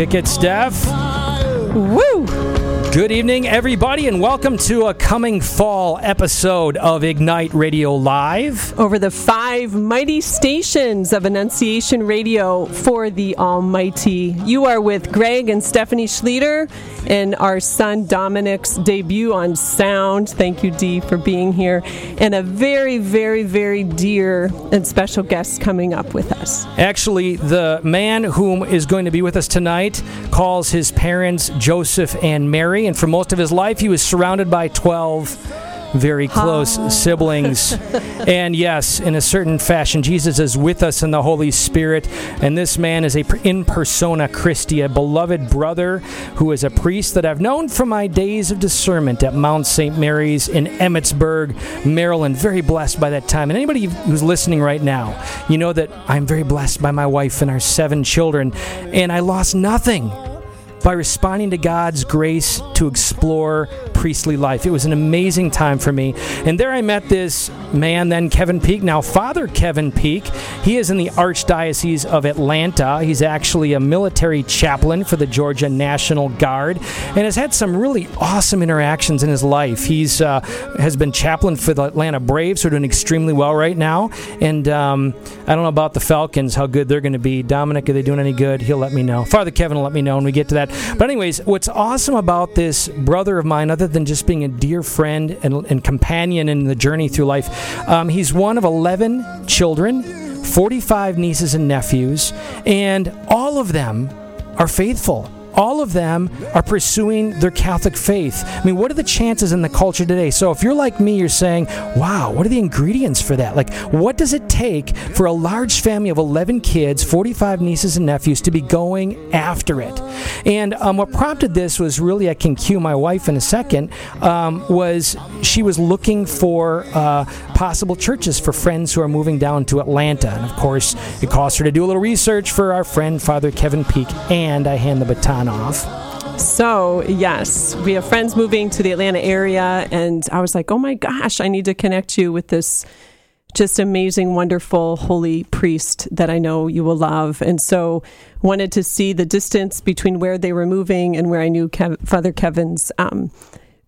Kick it, Steph. Woo! Good evening, everybody, and welcome to a coming fall episode of Ignite Radio Live. Over the five mighty stations of Annunciation Radio for the Almighty. You are with Greg and Stephanie Schlueter and our son Dominic's debut on sound. Thank you, Dee, for being here. And a very, very, very dear and special guest coming up with us. Actually, the man whom is going to be with us tonight calls his parents Joseph and Mary, and for most of his life, he was surrounded by 12 very close siblings. and yes, in a certain fashion, Jesus is with us in the Holy Spirit. And this man is a in persona Christi, a beloved brother who is a priest that I've known from my days of discernment at Mount St. Mary's in Emmitsburg, Maryland. Very blessed by that time. And anybody who's listening right now, you know that I'm very blessed by my wife and our seven children. And I lost nothing by responding to God's grace to explore priestly life. It was an amazing time for me. And there I met this man, then Kevin Peak, now Father Kevin Peak. He is in the Archdiocese of Atlanta. He's actually a military chaplain for the Georgia National Guard and has had some really awesome interactions in his life. He's uh, has been chaplain for the Atlanta Braves, who are doing extremely well right now. And um, I don't know about the Falcons, how good they're going to be. Dominic, are they doing any good? He'll let me know. Father Kevin will let me know when we get to that. But, anyways, what's awesome about this brother of mine, other than just being a dear friend and, and companion in the journey through life, um, he's one of 11 children, 45 nieces and nephews, and all of them are faithful all of them are pursuing their Catholic faith. I mean, what are the chances in the culture today? So, if you're like me, you're saying, wow, what are the ingredients for that? Like, what does it take for a large family of 11 kids, 45 nieces and nephews, to be going after it? And um, what prompted this was really, I can cue my wife in a second, um, was she was looking for uh, possible churches for friends who are moving down to Atlanta. And of course, it caused her to do a little research for our friend, Father Kevin Peak, and I hand the baton off. So, yes, we have friends moving to the Atlanta area, and I was like, oh my gosh, I need to connect you with this just amazing, wonderful, holy priest that I know you will love. And so, wanted to see the distance between where they were moving and where I knew Kev- Father Kevin's um,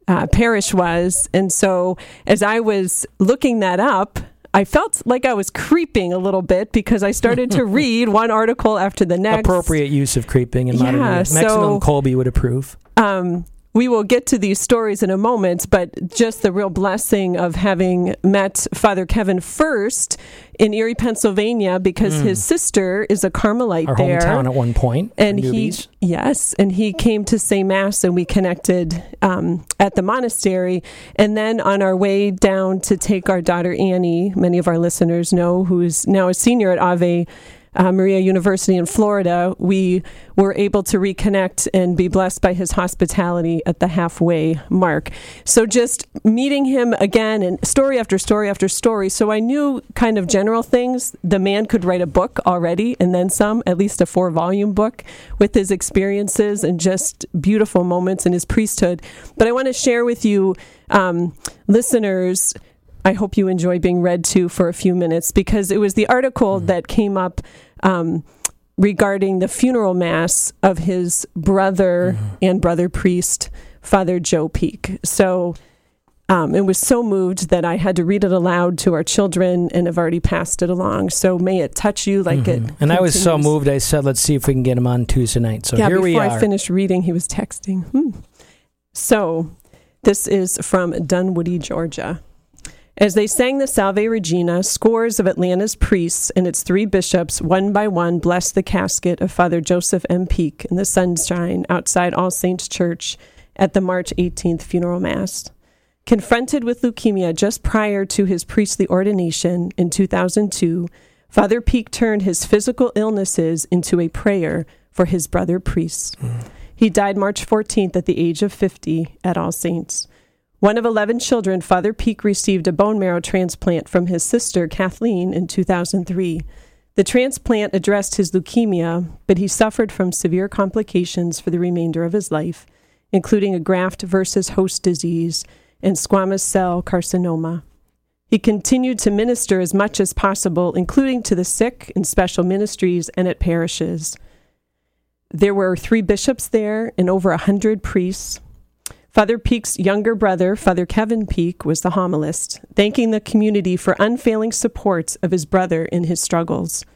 uh, parish was. And so, as I was looking that up, I felt like I was creeping a little bit because I started to read one article after the next. Appropriate use of creeping in modern Yeah, years. Maximum so- Colby would approve. um, we will get to these stories in a moment, but just the real blessing of having met Father Kevin first in Erie, Pennsylvania, because his sister is a Carmelite Our there. hometown at one point. and he yes and he came to say mass and we connected um, at the monastery and then on our way down to take our daughter annie many of our listeners know who's now a senior at ave uh, Maria University in Florida, we were able to reconnect and be blessed by his hospitality at the halfway mark. So, just meeting him again and story after story after story. So, I knew kind of general things. The man could write a book already and then some, at least a four volume book with his experiences and just beautiful moments in his priesthood. But I want to share with you, um, listeners, I hope you enjoy being read to for a few minutes because it was the article that came up um, regarding the funeral mass of his brother and brother priest, Father Joe Peak. So um, it was so moved that I had to read it aloud to our children and have already passed it along. So may it touch you like it. Mm-hmm. And I was so moved, I said, let's see if we can get him on Tuesday night. So yeah, here before we are. Before I finished reading, he was texting. Hmm. So, this is from Dunwoody, Georgia. As they sang the Salve Regina, scores of Atlanta's priests and its three bishops, one by one, blessed the casket of Father Joseph M. Peak in the sunshine outside All Saints Church at the March 18th funeral mass. Confronted with leukemia just prior to his priestly ordination in 2002, Father Peak turned his physical illnesses into a prayer for his brother priests. Mm. He died March 14th at the age of 50 at All Saints. One of 11 children, Father Peak received a bone marrow transplant from his sister Kathleen in 2003. The transplant addressed his leukemia, but he suffered from severe complications for the remainder of his life, including a graft versus host disease and squamous cell carcinoma. He continued to minister as much as possible, including to the sick in special ministries and at parishes. there were three bishops there and over a hundred priests. Father Peak's younger brother, Father Kevin Peak, was the homilist, thanking the community for unfailing support of his brother in his struggles.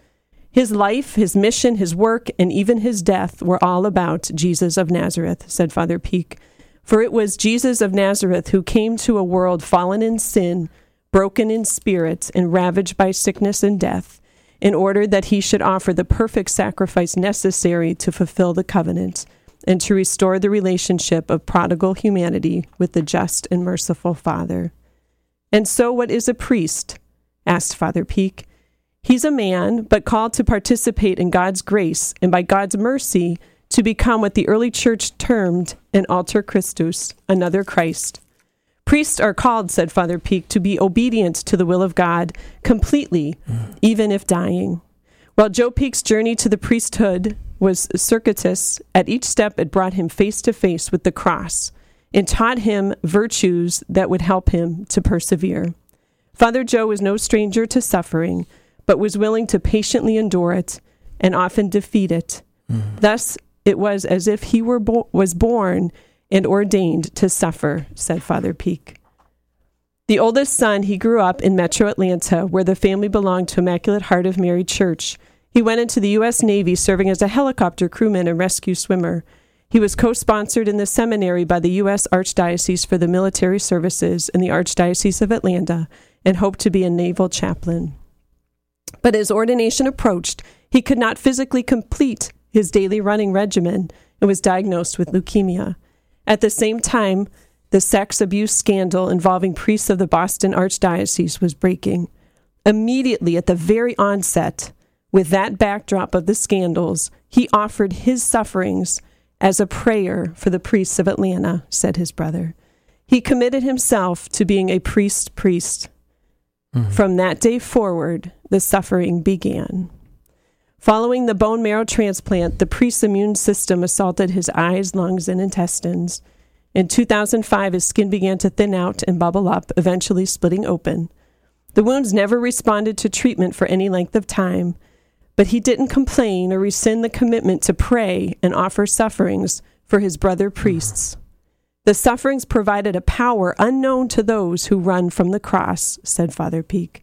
His life, his mission, his work, and even his death were all about Jesus of Nazareth, said Father Peak. For it was Jesus of Nazareth who came to a world fallen in sin, broken in spirit, and ravaged by sickness and death, in order that he should offer the perfect sacrifice necessary to fulfill the covenant and to restore the relationship of prodigal humanity with the just and merciful Father. And so, what is a priest? asked Father Peak. He's a man, but called to participate in God's grace and by God's mercy to become what the early church termed an alter Christus, another Christ. Priests are called, said Father Peak, to be obedient to the will of God completely, even if dying. While Joe Peak's journey to the priesthood was circuitous, at each step it brought him face to face with the cross and taught him virtues that would help him to persevere. Father Joe was no stranger to suffering, but was willing to patiently endure it and often defeat it. Mm. Thus, it was as if he were bo- was born and ordained to suffer, said Father Peak. The oldest son, he grew up in metro Atlanta, where the family belonged to Immaculate Heart of Mary Church, he went into the U.S. Navy serving as a helicopter crewman and rescue swimmer. He was co sponsored in the seminary by the U.S. Archdiocese for the Military Services and the Archdiocese of Atlanta and hoped to be a naval chaplain. But as ordination approached, he could not physically complete his daily running regimen and was diagnosed with leukemia. At the same time, the sex abuse scandal involving priests of the Boston Archdiocese was breaking. Immediately at the very onset, with that backdrop of the scandals, he offered his sufferings as a prayer for the priests of Atlanta, said his brother. He committed himself to being a priest priest. Mm-hmm. From that day forward, the suffering began. Following the bone marrow transplant, the priest's immune system assaulted his eyes, lungs, and intestines. In 2005, his skin began to thin out and bubble up, eventually splitting open. The wounds never responded to treatment for any length of time, but he didn't complain or rescind the commitment to pray and offer sufferings for his brother priests. The sufferings provided a power unknown to those who run from the cross, said Father Peak.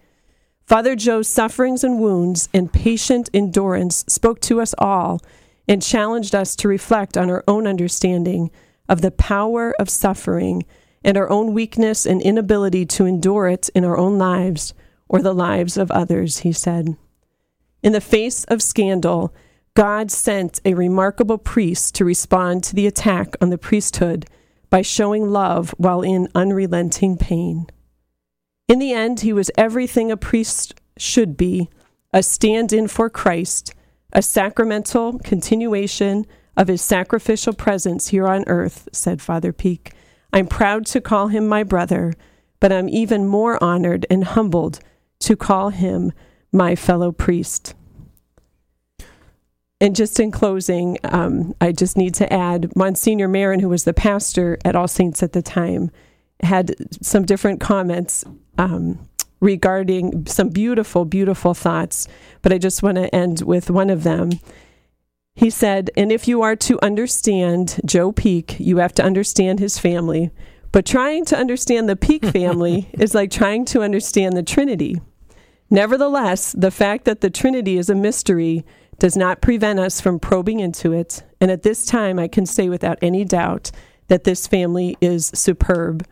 Father Joe's sufferings and wounds and patient endurance spoke to us all and challenged us to reflect on our own understanding of the power of suffering and our own weakness and inability to endure it in our own lives or the lives of others, he said. In the face of scandal, God sent a remarkable priest to respond to the attack on the priesthood by showing love while in unrelenting pain. In the end, he was everything a priest should be a stand in for Christ, a sacramental continuation of his sacrificial presence here on earth, said Father Peak. I'm proud to call him my brother, but I'm even more honored and humbled to call him my fellow priest. And just in closing, um, I just need to add Monsignor Marin, who was the pastor at All Saints at the time, had some different comments um, regarding some beautiful, beautiful thoughts. But I just want to end with one of them. He said, And if you are to understand Joe Peak, you have to understand his family. But trying to understand the Peak family is like trying to understand the Trinity. Nevertheless, the fact that the Trinity is a mystery does not prevent us from probing into it. And at this time, I can say without any doubt that this family is superb.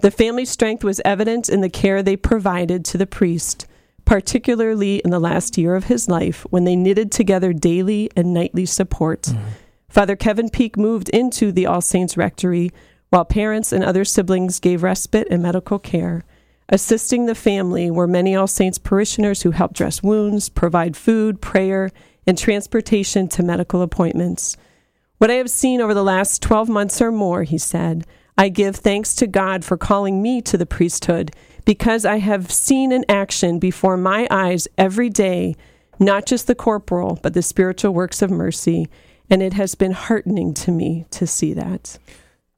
The family strength was evident in the care they provided to the priest, particularly in the last year of his life when they knitted together daily and nightly support. Mm-hmm. Father Kevin Peak moved into the All Saints Rectory while parents and other siblings gave respite and medical care. Assisting the family were many All Saints parishioners who helped dress wounds, provide food, prayer, and transportation to medical appointments. What I have seen over the last 12 months or more, he said, I give thanks to God for calling me to the priesthood because I have seen in action before my eyes every day, not just the corporal, but the spiritual works of mercy. And it has been heartening to me to see that.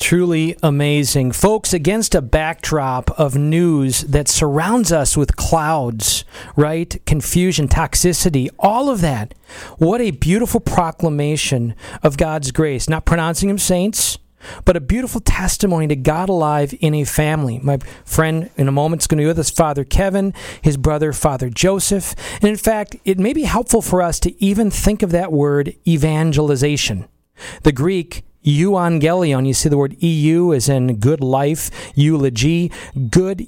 Truly amazing. Folks, against a backdrop of news that surrounds us with clouds, right? Confusion, toxicity, all of that. What a beautiful proclamation of God's grace. Not pronouncing them saints, but a beautiful testimony to God alive in a family. My friend in a moment is going to be with us, Father Kevin, his brother, Father Joseph. And in fact, it may be helpful for us to even think of that word evangelization. The Greek euangelion. You see the word EU is in good life, eulogy, good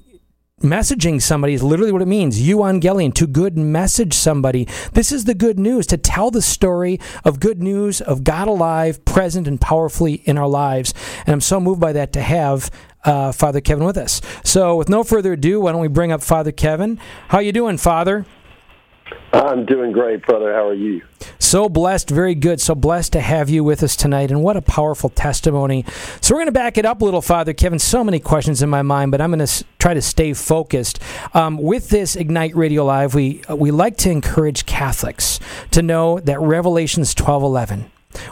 messaging somebody is literally what it means euangelion to good message somebody. This is the good news to tell the story of good news of god alive present and powerfully in our lives. And i'm so moved by that to have uh, father kevin with us. So with no further ado why don't we bring up father kevin? How you doing father I'm doing great, brother. How are you? So blessed, very good. So blessed to have you with us tonight, and what a powerful testimony. So we're going to back it up a little, Father Kevin. So many questions in my mind, but I'm going to try to stay focused. Um, with this Ignite Radio Live, we we like to encourage Catholics to know that Revelations 12:11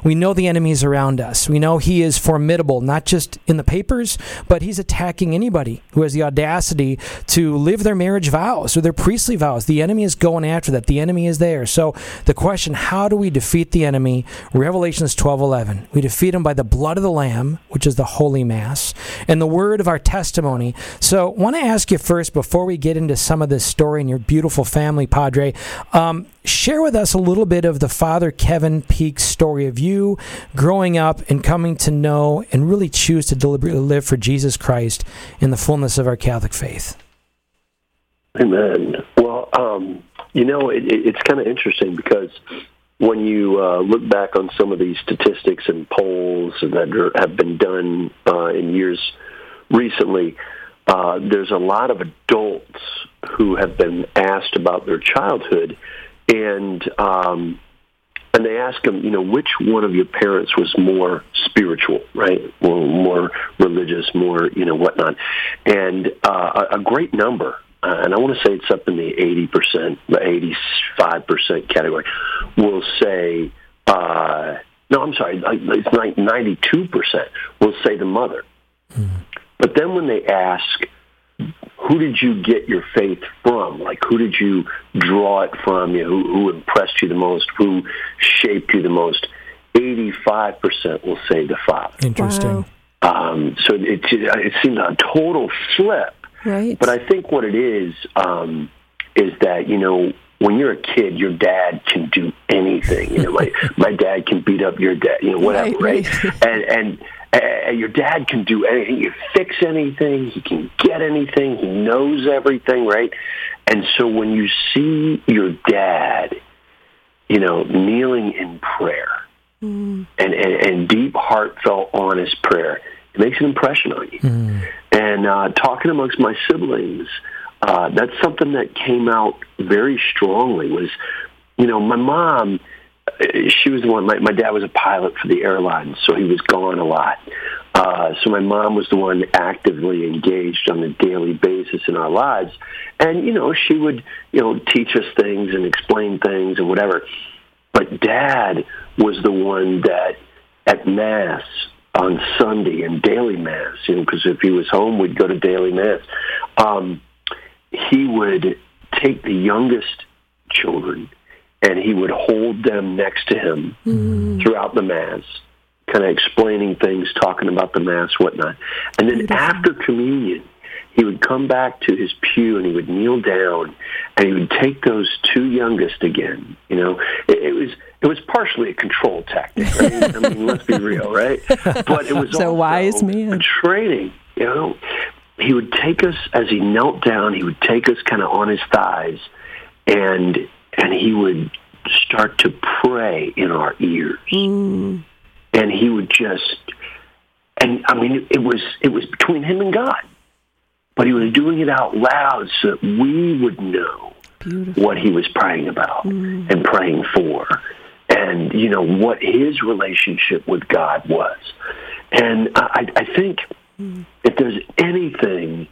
we know the enemy is around us. We know he is formidable, not just in the papers, but he's attacking anybody who has the audacity to live their marriage vows or their priestly vows. The enemy is going after that. The enemy is there. So the question, how do we defeat the enemy? Revelations 12:11. We defeat him by the blood of the lamb, which is the holy mass, and the word of our testimony. So, I want to ask you first before we get into some of this story and your beautiful family, Padre, um, share with us a little bit of the Father Kevin Peak story of you growing up and coming to know and really choose to deliberately live for Jesus Christ in the fullness of our Catholic faith. Amen. Well, um, you know, it, it, it's kind of interesting because when you uh, look back on some of these statistics and polls that have been done uh, in years recently, uh, there's a lot of adults who have been asked about their childhood and um, and they ask them, you know, which one of your parents was more spiritual, right? Or more religious, more, you know, whatnot. And uh, a, a great number, uh, and I want to say it's up in the 80%, the 85% category, will say, uh, no, I'm sorry, it's like 92% will say the mother. Mm-hmm. But then when they ask, who did you get your faith from? Like, who did you draw it from? You know, who, who impressed you the most? Who shaped you the most? 85% will say the Father. Interesting. Wow. Um, so it, it seems a total flip. Right. But I think what it is um, is that, you know, when you're a kid, your dad can do anything. You know, my my dad can beat up your dad. You know, whatever, right? right? And and your dad can do anything. He can fix anything. He can get anything. He knows everything, right? And so when you see your dad, you know, kneeling in prayer mm. and, and, and deep, heartfelt, honest prayer, it makes an impression on you. Mm. And uh, talking amongst my siblings, uh, that's something that came out very strongly was, you know, my mom – she was the one. My, my dad was a pilot for the airlines, so he was gone a lot. Uh, so my mom was the one actively engaged on a daily basis in our lives, and you know she would you know teach us things and explain things and whatever. But dad was the one that at mass on Sunday and daily mass, you know, because if he was home, we'd go to daily mass. Um, he would take the youngest children and he would hold them next to him mm. throughout the mass, kind of explaining things, talking about the mass, whatnot. And then Beautiful. after communion, he would come back to his pew and he would kneel down and he would take those two youngest again. You know, it, it was it was partially a control tactic. Right? I mean, let's be real, right? But it was so wise man. training. You know, he would take us as he knelt down. He would take us kind of on his thighs and and he would start to pray in our ears. Mm. And he would just and I mean it was it was between him and God. But he was doing it out loud so that we would know Beautiful. what he was praying about mm. and praying for. And you know what his relationship with God was. And I, I think mm. if there's anything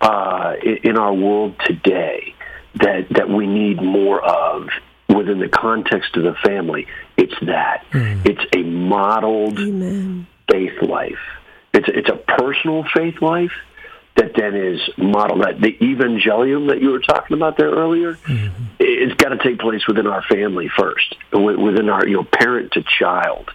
uh, in our world today that that we need more of within the context of the family. It's that. Mm. It's a modeled Amen. faith life. it's it's a personal faith life that then is modeled. That the evangelium that you were talking about there earlier, mm-hmm. it's got to take place within our family first, within our you know parent to child,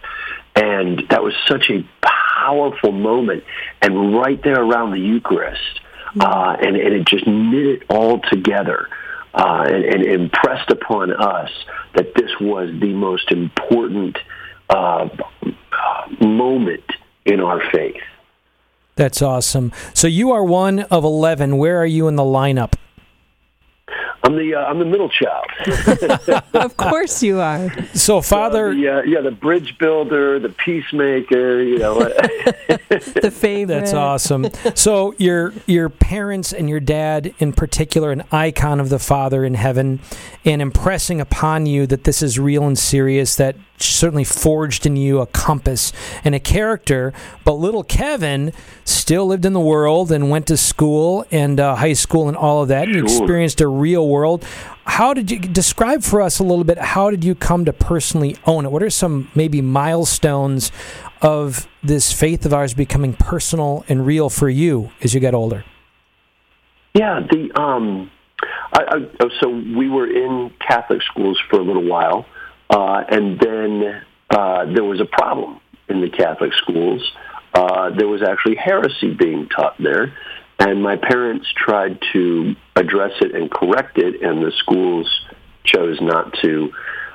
and that was such a powerful moment. And right there around the Eucharist, mm-hmm. uh, and and it just knit it all together. Uh, and, and impressed upon us that this was the most important uh, moment in our faith. That's awesome. So you are one of 11. Where are you in the lineup? I'm the uh, I'm the middle child. of course you are. So father, yeah, yeah, the bridge builder, the peacemaker, you know, the favorite. That's awesome. So your your parents and your dad, in particular, an icon of the Father in heaven, and impressing upon you that this is real and serious. That certainly forged in you a compass and a character. But little Kevin still lived in the world and went to school and uh, high school and all of that, and you experienced a real world. How did you describe for us a little bit? How did you come to personally own it? What are some maybe milestones of this faith of ours becoming personal and real for you as you get older? Yeah, the um, I, I, so we were in Catholic schools for a little while. Uh, and then uh, there was a problem in the Catholic schools. Uh, there was actually heresy being taught there. And my parents tried to address it and correct it, and the schools chose not to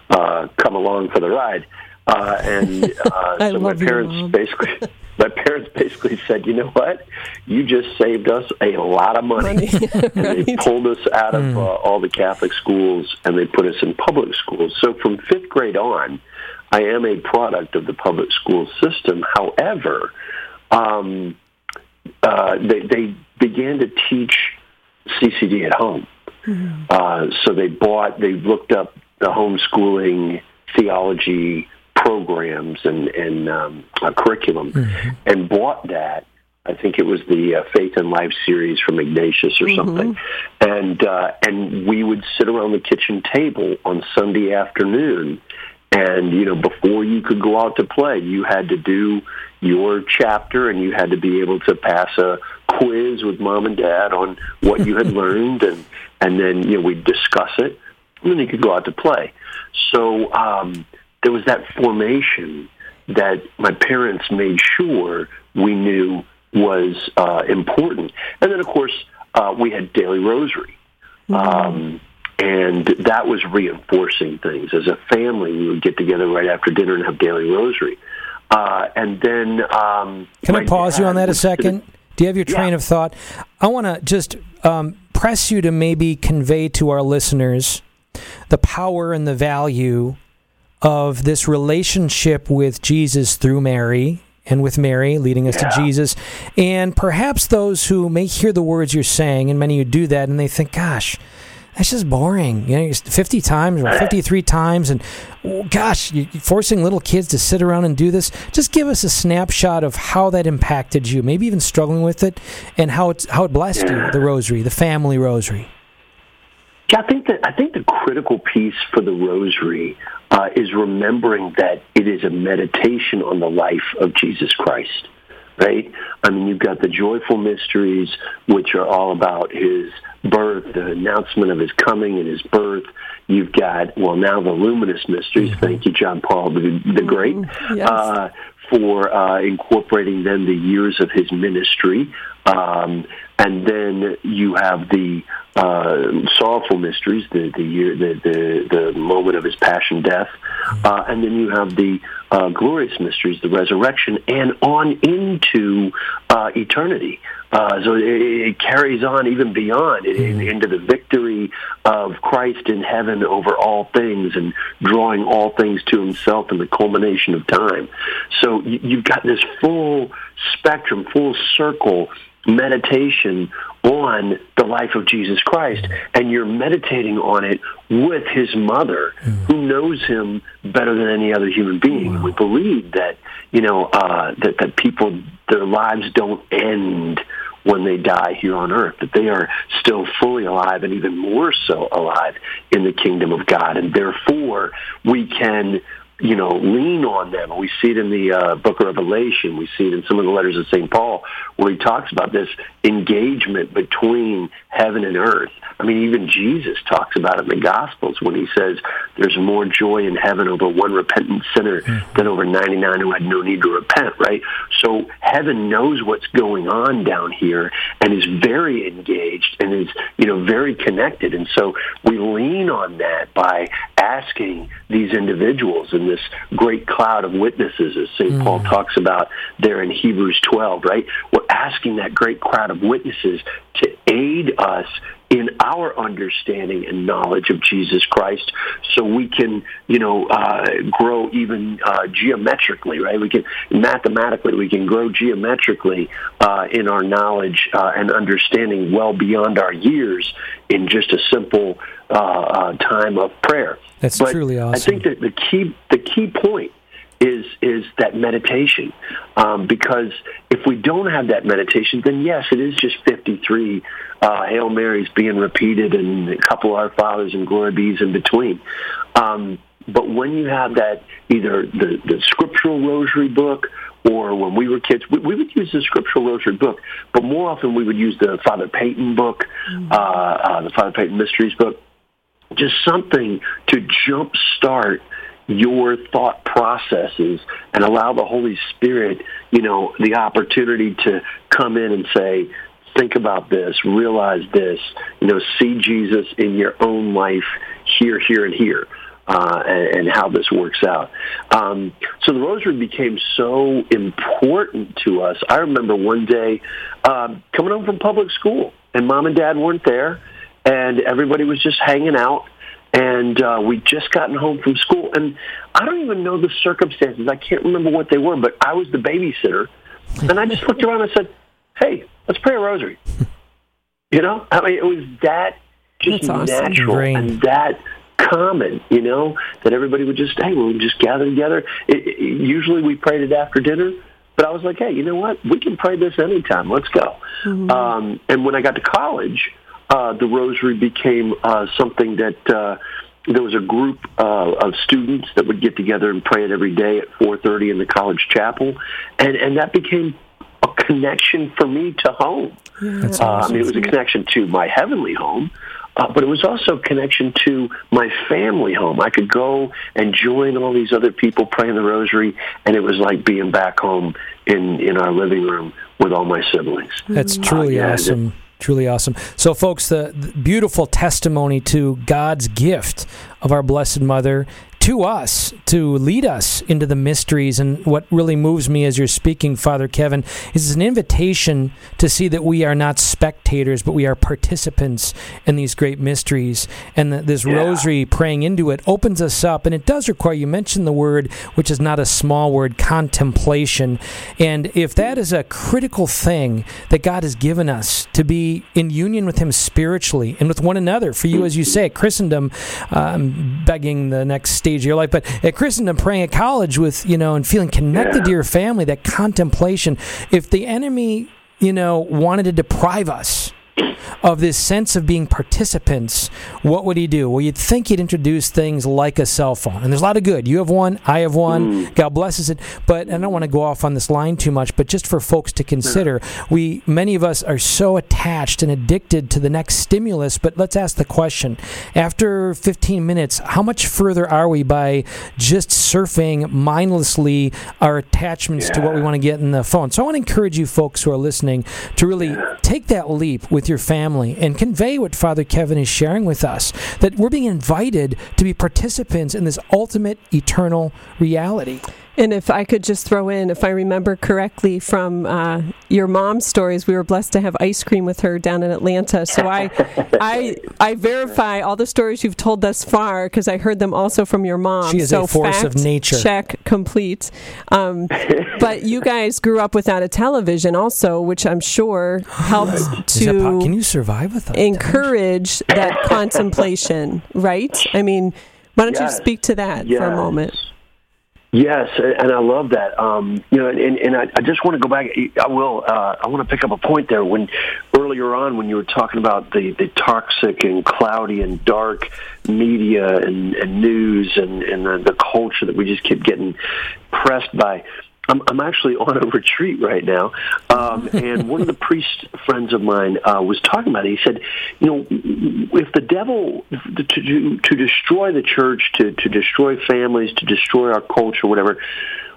uh, come along for the ride. Uh, and uh, so my parents basically my parents basically said, you know what, you just saved us a lot of money. money. and right. they pulled us out of mm. uh, all the Catholic schools and they put us in public schools. So from fifth grade on, I am a product of the public school system. However, um, uh, they, they began to teach CCD at home. Mm-hmm. Uh, so they bought, they looked up the homeschooling theology programs and, and um, curriculum mm-hmm. and bought that. I think it was the uh, Faith and Life series from Ignatius or mm-hmm. something, and uh, and we would sit around the kitchen table on Sunday afternoon, and you know before you could go out to play, you had to do your chapter, and you had to be able to pass a quiz with mom and dad on what you had learned, and and then you know we'd discuss it, and then you could go out to play. So. Um, there was that formation that my parents made sure we knew was uh, important. And then, of course, uh, we had daily rosary. Mm-hmm. Um, and that was reinforcing things. As a family, we would get together right after dinner and have daily rosary. Uh, and then. Um, Can I pause you on that a second? Do you have your train yeah. of thought? I want to just um, press you to maybe convey to our listeners the power and the value of this relationship with Jesus through Mary and with Mary leading us yeah. to Jesus. And perhaps those who may hear the words you're saying, and many who do that, and they think, gosh, that's just boring. You know, 50 times or 53 times, and oh, gosh, you're forcing little kids to sit around and do this. Just give us a snapshot of how that impacted you, maybe even struggling with it, and how it's how it blessed yeah. you, the rosary, the family rosary. Yeah, I think that I think critical piece for the rosary uh, is remembering that it is a meditation on the life of Jesus Christ, right? I mean, you've got the joyful mysteries, which are all about his birth, the announcement of his coming and his birth. You've got, well, now the luminous mysteries. Mm-hmm. Thank you, John Paul the, the Great, mm-hmm. yes. uh, for uh, incorporating then the years of his ministry. Um, and then you have the uh, sorrowful mysteries, the the, year, the the the moment of his passion, death, uh, and then you have the uh, glorious mysteries, the resurrection, and on into uh, eternity. Uh, so it, it, carries on even beyond it, in, into the victory of Christ in heaven over all things and drawing all things to Himself in the culmination of time. So you, you've got this full spectrum, full circle meditation on the life of Jesus Christ, and you're meditating on it with his mother, mm. who knows him better than any other human being. Wow. We believe that you know uh, that that people their lives don't end when they die here on earth, that they are still fully alive and even more so alive in the kingdom of God, and therefore we can you know, lean on them. We see it in the uh, book of Revelation. We see it in some of the letters of St. Paul where he talks about this engagement between heaven and earth. I mean, even Jesus talks about it in the Gospels when he says there's more joy in heaven over one repentant sinner mm-hmm. than over 99 who had no need to repent, right? So heaven knows what's going on down here and is very engaged and is, you know, very connected. And so we lean on that by asking these individuals in this great cloud of witnesses, as St. Mm. Paul talks about there in Hebrews 12, right? We're asking that great crowd of witnesses to aid us in our understanding and knowledge of Jesus Christ so we can, you know, uh, grow even uh, geometrically, right? We can, mathematically, we can grow geometrically uh, in our knowledge uh, and understanding well beyond our years in just a simple uh, uh, time of prayer. That's but truly awesome. I think that the key, the key point is is that meditation. Um, because if we don't have that meditation, then yes, it is just 53 uh, Hail Marys being repeated and a couple of Our Fathers and Glory Bees in between. Um, but when you have that, either the, the scriptural rosary book or when we were kids, we, we would use the scriptural rosary book, but more often we would use the Father Peyton book, mm-hmm. uh, uh, the Father Peyton Mysteries book, just something to jumpstart your thought processes and allow the Holy Spirit, you know, the opportunity to come in and say, think about this, realize this, you know, see Jesus in your own life here, here, and here. Uh, and, and, how this works out. Um, so the rosary became so important to us. I remember one day uh, coming home from public school, and mom and dad weren't there, and everybody was just hanging out and uh, we'd just gotten home from school. And I don't even know the circumstances. I can't remember what they were, but I was the babysitter, and I just looked around and said, "Hey, let's pray a rosary." You know, I mean, it was that just awesome. natural and that common, you know, that everybody would just, hey, we'll just gather together. It, it, usually we prayed it after dinner, but I was like, hey, you know what? We can pray this anytime. Let's go. Mm-hmm. Um, and when I got to college, uh, the rosary became uh, something that uh, there was a group uh, of students that would get together and pray it every day at 4:30 in the college chapel, and and that became a connection for me to home. That's uh, awesome. I mean, it was a connection to my heavenly home. Uh, but it was also a connection to my family home. I could go and join all these other people praying the rosary, and it was like being back home in in our living room with all my siblings. That's truly uh, yeah, awesome truly awesome. So, folks, the, the, beautiful testimony to God's gift of our Blessed Mother to us to lead us into the mysteries. And what really moves me as you're speaking, Father Kevin, is an invitation to see that we are not spectators, but we are participants in these great mysteries. And that this yeah. rosary praying into it opens us up. And it does require, you mentioned the word, which is not a small word, contemplation. And if that is a critical thing that God has given us to be in union with Him spiritually and with one another, for you, as you say, Christendom, um, begging the next stage stage of your life. But at Christendom, praying at college with, you know, and feeling connected yeah. to your family, that contemplation. If the enemy, you know, wanted to deprive us of this sense of being participants, what would he do? Well, you'd think he'd introduce things like a cell phone. And there's a lot of good. You have one, I have one. Mm. God blesses it. But I don't want to go off on this line too much, but just for folks to consider, we many of us are so attached and addicted to the next stimulus. But let's ask the question after 15 minutes, how much further are we by just surfing mindlessly our attachments yeah. to what we want to get in the phone? So I want to encourage you folks who are listening to really take that leap with your family family and convey what Father Kevin is sharing with us that we're being invited to be participants in this ultimate eternal reality. And if I could just throw in, if I remember correctly from uh, your mom's stories, we were blessed to have ice cream with her down in Atlanta. So I, I, I verify all the stories you've told thus far because I heard them also from your mom. She is so a force of nature. Check complete. Um, but you guys grew up without a television, also, which I'm sure helped to. Can you survive without? Encourage that contemplation, right? I mean, why don't yes. you speak to that yes. for a moment? Yes, and I love that. Um, you know, and, and I, I just want to go back. I will. Uh, I want to pick up a point there when earlier on when you were talking about the the toxic and cloudy and dark media and, and news and and the, the culture that we just keep getting pressed by. I'm, I'm actually on a retreat right now, um, and one of the priest friends of mine uh, was talking about it. He said, "You know, if the devil to to, to destroy the church, to to destroy families, to destroy our culture, whatever."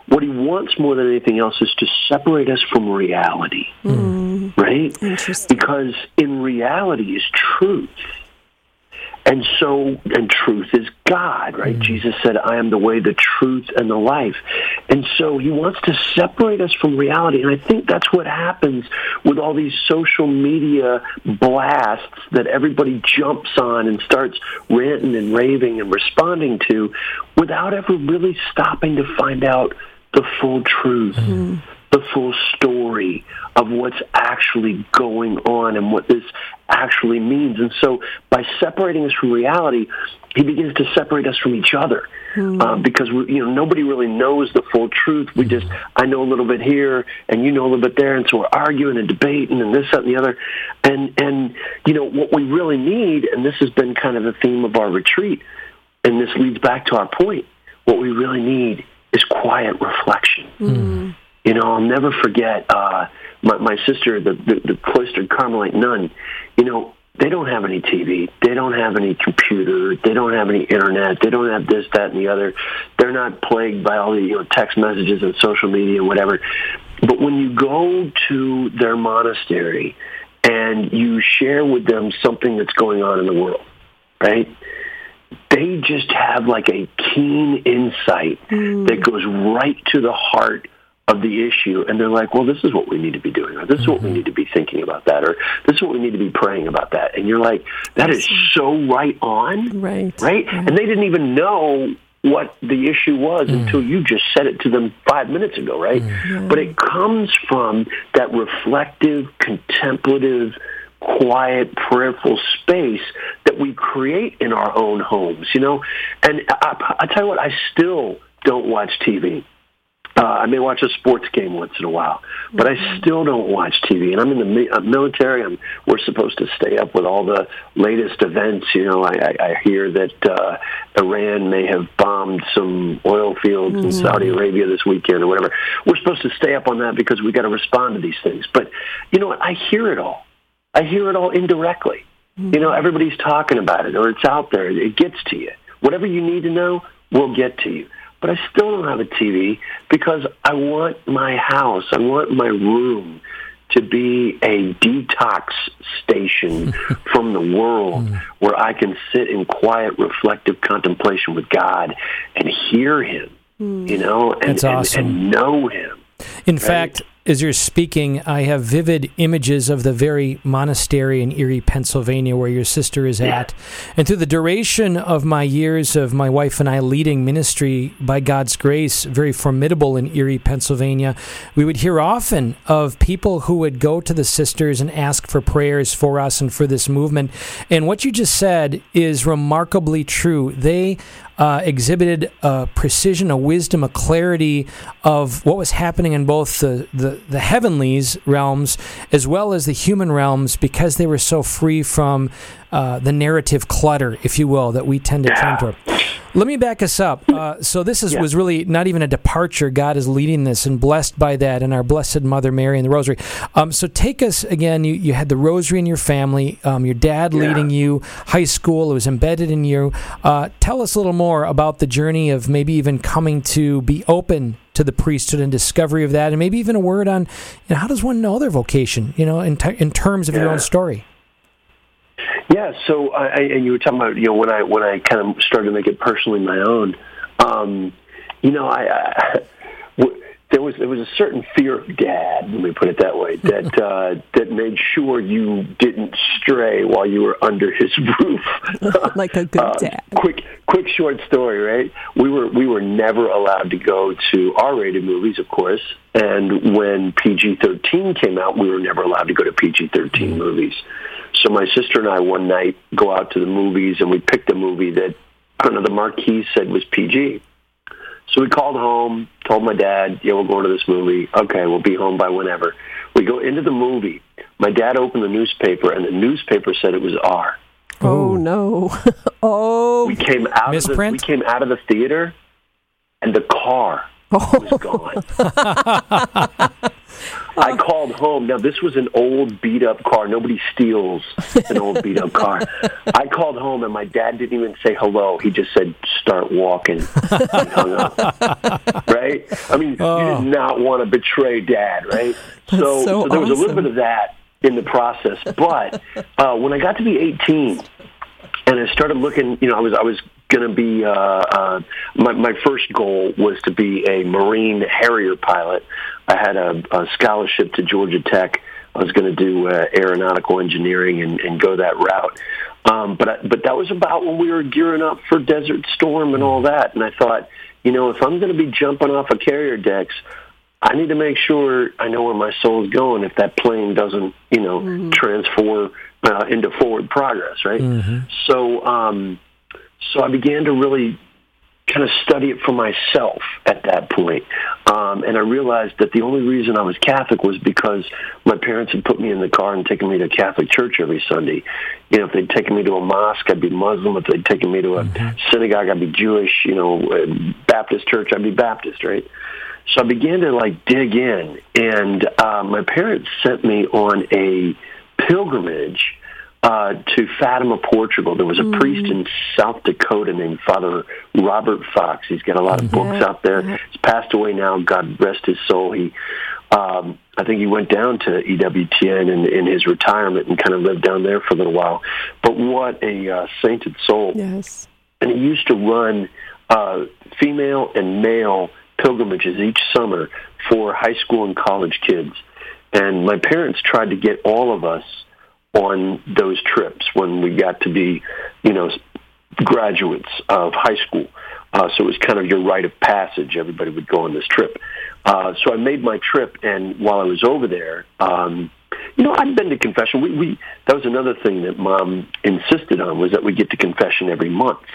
What he wants more than anything else is to separate us from reality, mm. right? Because in reality is truth. And so, and truth is God, right? Mm. Jesus said, I am the way, the truth, and the life. And so he wants to separate us from reality. And I think that's what happens with all these social media blasts that everybody jumps on and starts ranting and raving and responding to without ever really stopping to find out the full truth. Mm the full story of what's actually going on and what this actually means. And so by separating us from reality, he begins to separate us from each other. Mm. Uh, because we, you know nobody really knows the full truth. We just I know a little bit here, and you know a little bit there, and so we're arguing and debating and this, that, and the other. And and you know what we really need, and this has been kind of the theme of our retreat, and this leads back to our point. What we really need is quiet reflection. Mm. You know, I'll never forget uh, my, my sister, the, the, the cloistered Carmelite nun. You know, they don't have any TV. They don't have any computer. They don't have any internet. They don't have this, that, and the other. They're not plagued by all the you know text messages and social media and whatever. But when you go to their monastery and you share with them something that's going on in the world, right? They just have like a keen insight mm. that goes right to the heart of the issue and they're like, well, this is what we need to be doing, or this is what we mm-hmm. need to be thinking about that, or this is what we need to be praying about that. And you're like, that is so right on. Right. Right? And they didn't even know what the issue was mm. until you just said it to them five minutes ago, right? Mm. Yeah. But it comes from that reflective, contemplative, quiet, prayerful space that we create in our own homes, you know? And I, I tell you what, I still don't watch TV. Uh, I may watch a sports game once in a while, but mm-hmm. I still don't watch TV. And I'm in the mi- uh, military. I'm, we're supposed to stay up with all the latest events. You know, I, I, I hear that uh, Iran may have bombed some oil fields mm-hmm. in Saudi Arabia this weekend or whatever. We're supposed to stay up on that because we got to respond to these things. But you know what? I hear it all. I hear it all indirectly. Mm-hmm. You know, everybody's talking about it, or it's out there. It gets to you. Whatever you need to know, will get to you but I still don't have a TV because I want my house, I want my room to be a detox station from the world mm. where I can sit in quiet, reflective contemplation with God and hear Him, mm. you know, and, awesome. and, and know Him. In right? fact, as you're speaking, I have vivid images of the very monastery in Erie, Pennsylvania, where your sister is at. And through the duration of my years of my wife and I leading ministry, by God's grace, very formidable in Erie, Pennsylvania, we would hear often of people who would go to the sisters and ask for prayers for us and for this movement. And what you just said is remarkably true. They uh, exhibited a precision, a wisdom, a clarity of what was happening in both the, the, the heavenlies realms as well as the human realms because they were so free from uh, the narrative clutter, if you will, that we tend to yeah. turn toward. Let me back us up. Uh, so this is, yeah. was really not even a departure. God is leading this, and blessed by that, and our Blessed Mother Mary and the Rosary. Um, so take us again. You, you had the Rosary in your family. Um, your dad yeah. leading you. High school. It was embedded in you. Uh, tell us a little more about the journey of maybe even coming to be open to the priesthood and discovery of that, and maybe even a word on you know, how does one know their vocation. You know, in, t- in terms of yeah. your own story. Yeah. So, I, and you were talking about you know when I when I kind of started to make it personally my own. Um, you know, I, I w- there was there was a certain fear of dad, let me put it that way, that uh, that made sure you didn't stray while you were under his roof. like a good uh, dad. Quick, quick, short story, right? We were we were never allowed to go to R-rated movies, of course, and when PG-13 came out, we were never allowed to go to PG-13 mm-hmm. movies. So my sister and I one night go out to the movies and we picked a movie that I don't know the marquee said was PG. So we called home, told my dad, yeah, we're going to this movie. Okay, we'll be home by whenever. We go into the movie. My dad opened the newspaper, and the newspaper said it was R. Oh, oh. no! oh, We came out of the, we came out of the theater, and the car was gone. I called home. Now this was an old beat up car. Nobody steals an old beat up car. I called home and my dad didn't even say hello. He just said start walking. and hung up. Right? I mean, you did not want to betray dad, right? So, so there was a little bit of that in the process. But uh, when I got to be 18, and I started looking. You know, I was I was going to be. Uh, uh, my my first goal was to be a Marine Harrier pilot. I had a, a scholarship to Georgia Tech. I was going to do uh, aeronautical engineering and, and go that route. Um, but I, but that was about when we were gearing up for Desert Storm and all that. And I thought, you know, if I'm going to be jumping off of carrier decks, I need to make sure I know where my soul's going if that plane doesn't, you know, transfer uh, into forward progress, right? So, um, so I began to really kind of study it for myself at that point. Um, and I realized that the only reason I was Catholic was because my parents had put me in the car and taken me to a Catholic church every Sunday. You know, if they'd taken me to a mosque, I'd be Muslim. If they'd taken me to a synagogue, I'd be Jewish. You know, uh, Baptist church, I'd be Baptist, right? So I began to like dig in, and uh, my parents sent me on a pilgrimage uh, to Fatima, Portugal. There was a priest in South Dakota named Father Robert Fox. He's got a lot of books out there. He's passed away now. God rest his soul. He, um, I think he went down to EWTN in, in his retirement and kind of lived down there for a little while. But what a uh, sainted soul! yes. and he used to run uh, female and male pilgrimages each summer for high school and college kids. And my parents tried to get all of us on those trips when we got to be, you know, graduates of high school. Uh, so it was kind of your rite of passage. Everybody would go on this trip. Uh, so I made my trip, and while I was over there, um, you know, I'd been to confession. We, we that was another thing that mom insisted on was that we get to confession every month.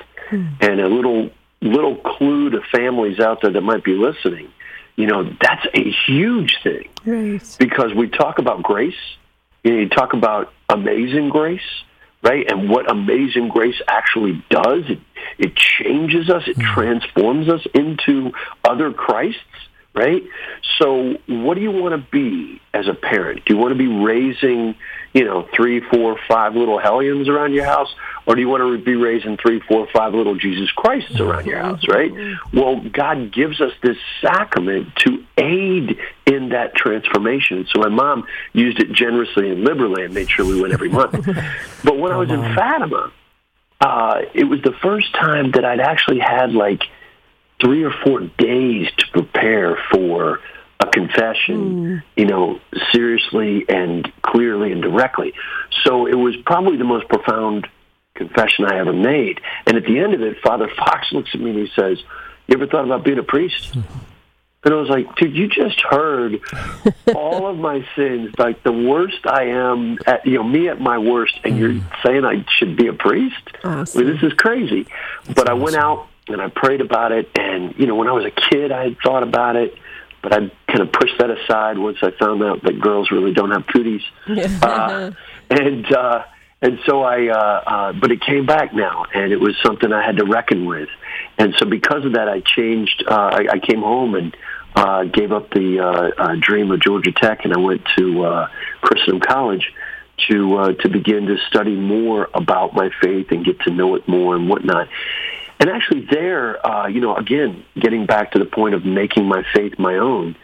And a little little clue to families out there that might be listening, you know, that's a huge thing Right. because we talk about grace. You, know, you talk about amazing grace, right? And what amazing grace actually does, it, it changes us, it hmm. transforms us into other Christs, right? So what do you want to be as a parent? Do you want to be raising, you know, three, four, five little hellions around your house? Or do you want to be raising three, four, five little Jesus Christs around your house, right? Well, God gives us this sacrament to aid in that transformation. So my mom used it generously and liberally and made sure we went every month. but when I was in Fatima, uh, it was the first time that I'd actually had like three or four days to prepare for a confession, you know, seriously and clearly and directly. So it was probably the most profound confession I ever made. And at the end of it, Father Fox looks at me and he says, You ever thought about being a priest? And I was like, dude, you just heard all of my sins, like the worst I am at, you know, me at my worst, and you're saying I should be a priest? Awesome. I mean, this is crazy. but I went out and I prayed about it, and, you know, when I was a kid, I had thought about it, but I kind of pushed that aside once I found out that girls really don't have cooties. uh, and, uh, and so I, uh, uh, but it came back now, and it was something I had to reckon with. And so because of that, I changed. Uh, I, I came home and uh, gave up the uh, uh, dream of Georgia Tech, and I went to uh, Christendom College to uh, to begin to study more about my faith and get to know it more and whatnot. And actually, there, uh, you know, again, getting back to the point of making my faith my own.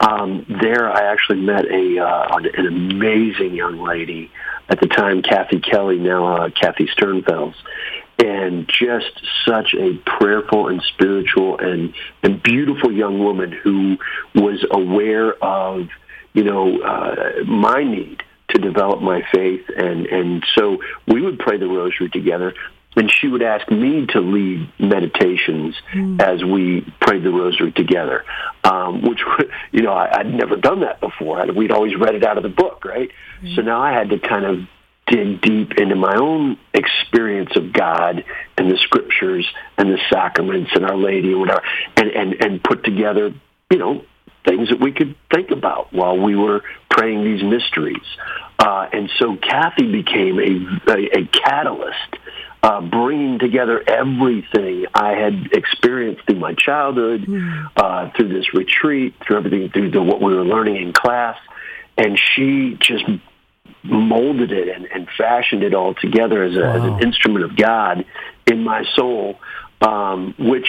Um, there, I actually met a uh, an amazing young lady. At the time, Kathy Kelly, now uh, Kathy Sternfels, and just such a prayerful and spiritual and and beautiful young woman who was aware of you know uh, my need to develop my faith, and and so we would pray the rosary together. And she would ask me to lead meditations as we prayed the rosary together, um, which, you know, I, I'd never done that before. I, we'd always read it out of the book, right? So now I had to kind of dig deep into my own experience of God and the scriptures and the sacraments and Our Lady and whatever, and and and put together, you know, things that we could think about while we were praying these mysteries. Uh, and so Kathy became a, a, a catalyst, uh, bringing together everything I had experienced through my childhood, mm. uh, through this retreat, through everything, through the, what we were learning in class. And she just molded it and, and fashioned it all together as, a, wow. as an instrument of God in my soul, um, which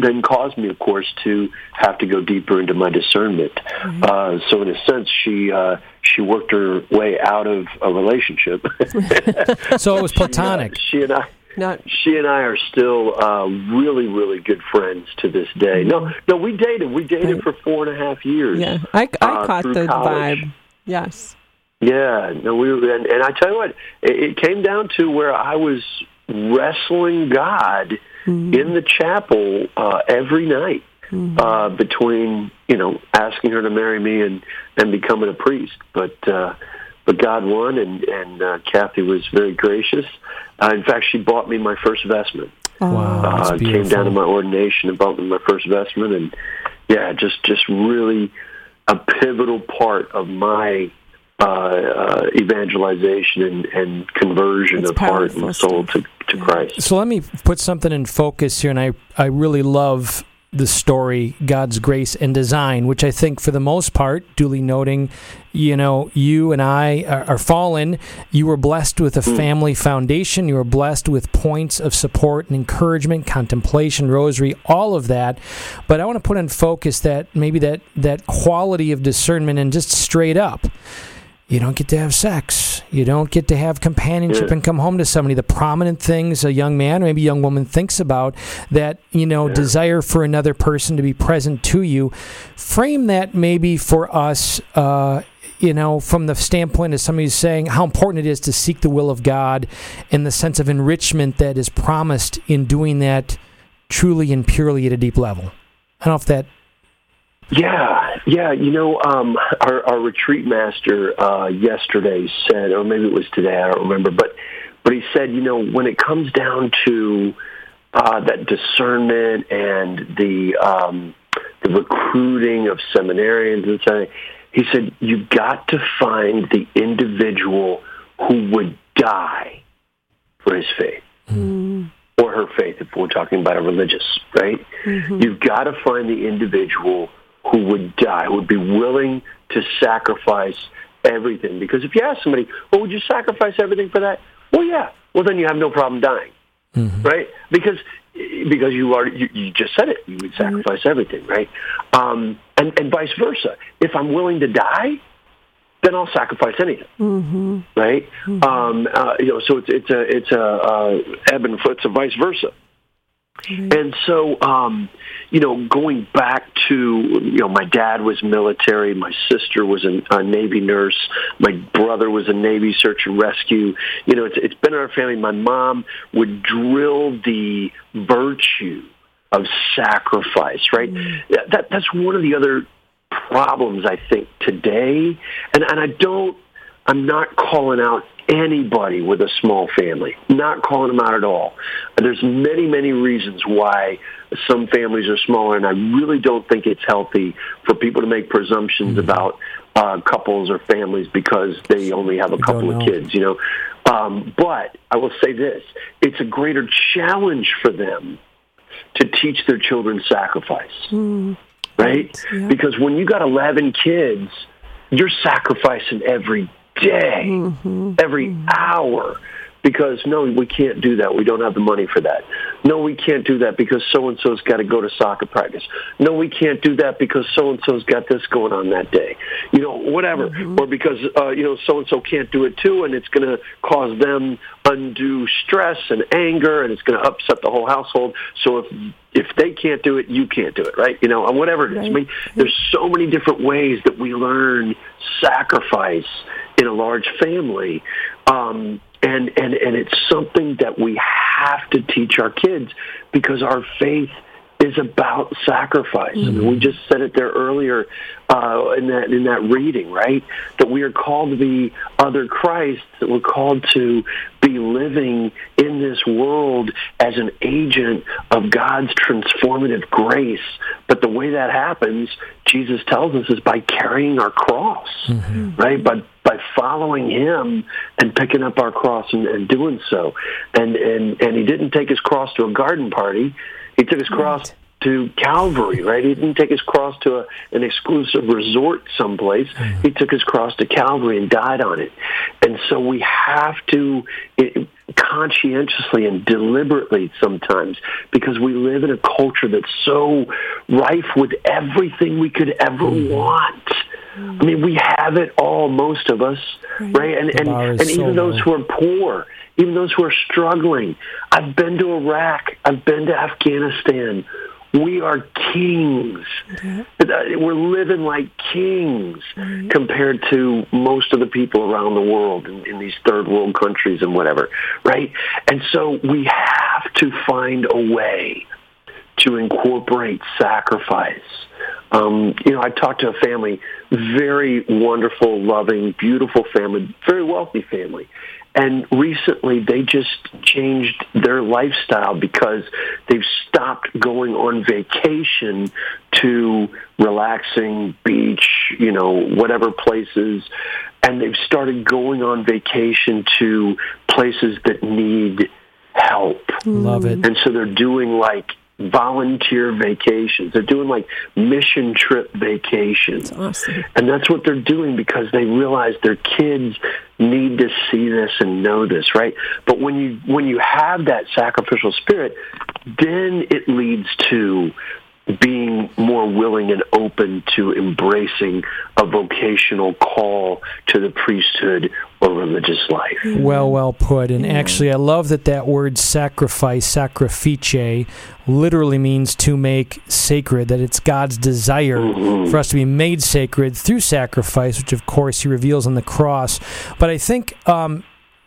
then caused me, of course, to have to go deeper into my discernment. Mm-hmm. Uh, so, in a sense, she uh, she worked her way out of a relationship. so it was platonic. She, uh, she and I. Not, she and I are still uh, really, really good friends to this day. No, mm-hmm. no, we dated. We dated right. for four and a half years. Yeah, I, I uh, caught the college. vibe. Yes. Yeah, no, we were, and, and I tell you what, it, it came down to where I was wrestling God mm-hmm. in the chapel uh, every night mm-hmm. uh, between you know asking her to marry me and and becoming a priest. But uh, but God won, and and uh, Kathy was very gracious. Uh, in fact, she bought me my first vestment. Wow, uh, came down to my ordination and bought me my first vestment, and yeah, just just really a pivotal part of my uh, uh, evangelization and, and conversion it's of heart and soul to, to yeah. Christ. So let me put something in focus here, and I, I really love the story, God's grace and design, which I think for the most part, duly noting, you know, you and I are, are fallen. You were blessed with a hmm. family foundation. You were blessed with points of support and encouragement, contemplation, rosary, all of that. But I want to put in focus that maybe that that quality of discernment and just straight up you don't get to have sex. You don't get to have companionship yeah. and come home to somebody. The prominent things a young man or maybe a young woman thinks about that, you know, yeah. desire for another person to be present to you. Frame that maybe for us, uh, you know, from the standpoint of somebody who's saying how important it is to seek the will of God and the sense of enrichment that is promised in doing that truly and purely at a deep level. I don't know if that yeah, yeah. You know, um, our, our retreat master uh, yesterday said, or maybe it was today, I don't remember, but but he said, you know, when it comes down to uh, that discernment and the um, the recruiting of seminarians and so he said you've got to find the individual who would die for his faith. Mm. Or her faith, if we're talking about a religious, right? Mm-hmm. You've got to find the individual who would die, who would be willing to sacrifice everything. Because if you ask somebody, well, would you sacrifice everything for that? Well, yeah. Well, then you have no problem dying, mm-hmm. right? Because because you are you, you, just said it. You would sacrifice mm-hmm. everything, right? Um, and and vice versa. If I'm willing to die, then I'll sacrifice anything, mm-hmm. right? Mm-hmm. Um, uh, you know, so it's it's a it's a uh, ebb and flow. It's a vice versa. Mm-hmm. And so, um, you know, going back to, you know, my dad was military, my sister was a, a Navy nurse, my brother was a Navy search and rescue. You know, it's, it's been in our family. My mom would drill the virtue of sacrifice, right? Mm-hmm. That, that's one of the other problems, I think, today. And, and I don't, I'm not calling out anybody with a small family. Not calling them out at all. There's many, many reasons why some families are smaller, and I really don't think it's healthy for people to make presumptions mm-hmm. about uh, couples or families because they only have a couple of kids. You know, um, but I will say this: it's a greater challenge for them to teach their children sacrifice. Mm. Right? Yeah. Because when you got 11 kids, you're sacrificing every day, mm-hmm. every mm-hmm. hour because no, we can't do that. We don't have the money for that. No, we can't do that because so and so's got to go to soccer practice. No, we can't do that because so and so's got this going on that day. You know, whatever, mm-hmm. or because uh, you know so and so can't do it too, and it's going to cause them undue stress and anger, and it's going to upset the whole household. So if if they can't do it, you can't do it, right? You know, whatever it is. Right. I mean, there's so many different ways that we learn sacrifice in a large family. Um, and, and, and it's something that we have to teach our kids because our faith is about sacrifice. Mm-hmm. I mean, we just said it there earlier uh, in that in that reading, right? That we are called to be other Christs. That we're called to be living in this world as an agent of God's transformative grace. But the way that happens, Jesus tells us, is by carrying our cross, mm-hmm. right? By by following Him and picking up our cross and, and doing so. And and and He didn't take His cross to a garden party he took his cross to Calvary, right? He didn't take his cross to a, an exclusive resort someplace. He took his cross to Calvary and died on it. And so we have to it, conscientiously and deliberately sometimes because we live in a culture that's so rife with everything we could ever mm-hmm. want. I mean, we have it all, most of us, right? And and, and even those who are poor, even those who are struggling. I've been to Iraq. I've been to Afghanistan. We are kings. Uh, we're living like kings mm-hmm. compared to most of the people around the world in, in these third world countries and whatever, right? And so we have to find a way to incorporate sacrifice. Um, you know, I talked to a family, very wonderful, loving, beautiful family, very wealthy family. And recently they just changed their lifestyle because they've stopped going on vacation to relaxing beach, you know, whatever places. And they've started going on vacation to places that need help. Love it. And so they're doing like volunteer vacations. They're doing like mission trip vacations. That's awesome. And that's what they're doing because they realize their kids need to see this and know this, right? But when you when you have that sacrificial spirit, then it leads to being more willing and open to embracing a vocational call to the priesthood or religious life. Well, well put. And actually, I love that that word sacrifice, sacrifice, literally means to make sacred, that it's God's desire mm-hmm. for us to be made sacred through sacrifice, which of course He reveals on the cross. But I think. Um,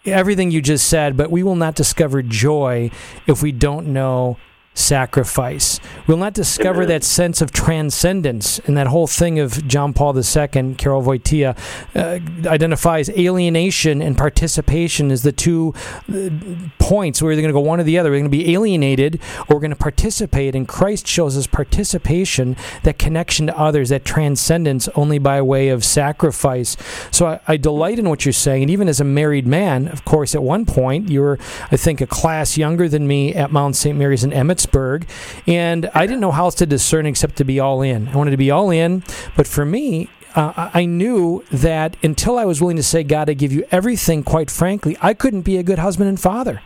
everything you just said, but we will not discover joy if we don't know sacrifice. We'll not discover that sense of transcendence and that whole thing of John Paul II, Karol Wojtyla, uh, identifies alienation and participation as the two uh, points where they're going to go one or the other. We're going to be alienated or we're going to participate. And Christ shows us participation, that connection to others, that transcendence only by way of sacrifice. So I, I delight in what you're saying. And even as a married man, of course, at one point, you were, I think, a class younger than me at Mount St. Mary's in Emmett Pittsburgh, and I didn't know how else to discern except to be all in. I wanted to be all in, but for me, uh, I knew that until I was willing to say, God, I give you everything, quite frankly, I couldn't be a good husband and father.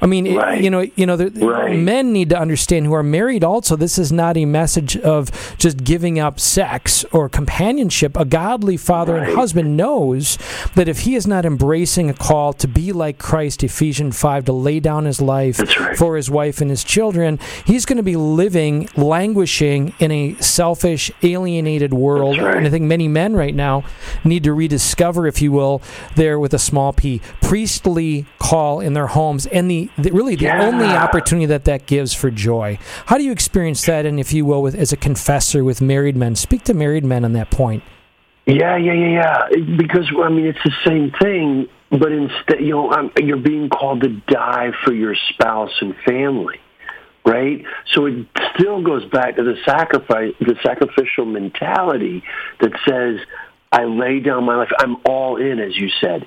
I mean, right. it, you know, you know, the, right. men need to understand who are married. Also, this is not a message of just giving up sex or companionship. A godly father right. and husband knows that if he is not embracing a call to be like Christ, Ephesians five, to lay down his life for his wife and his children, he's going to be living, languishing in a selfish, alienated world. And I think many men right now need to rediscover, if you will, there with a small p, priestly call in their homes and the really the yeah. only opportunity that that gives for joy. How do you experience that, and if you will, with as a confessor with married men? Speak to married men on that point. Yeah, yeah, yeah, yeah. Because I mean, it's the same thing, but instead, you know, um, you're being called to die for your spouse and family, right? So it still goes back to the sacrifice, the sacrificial mentality that says, "I lay down my life. I'm all in," as you said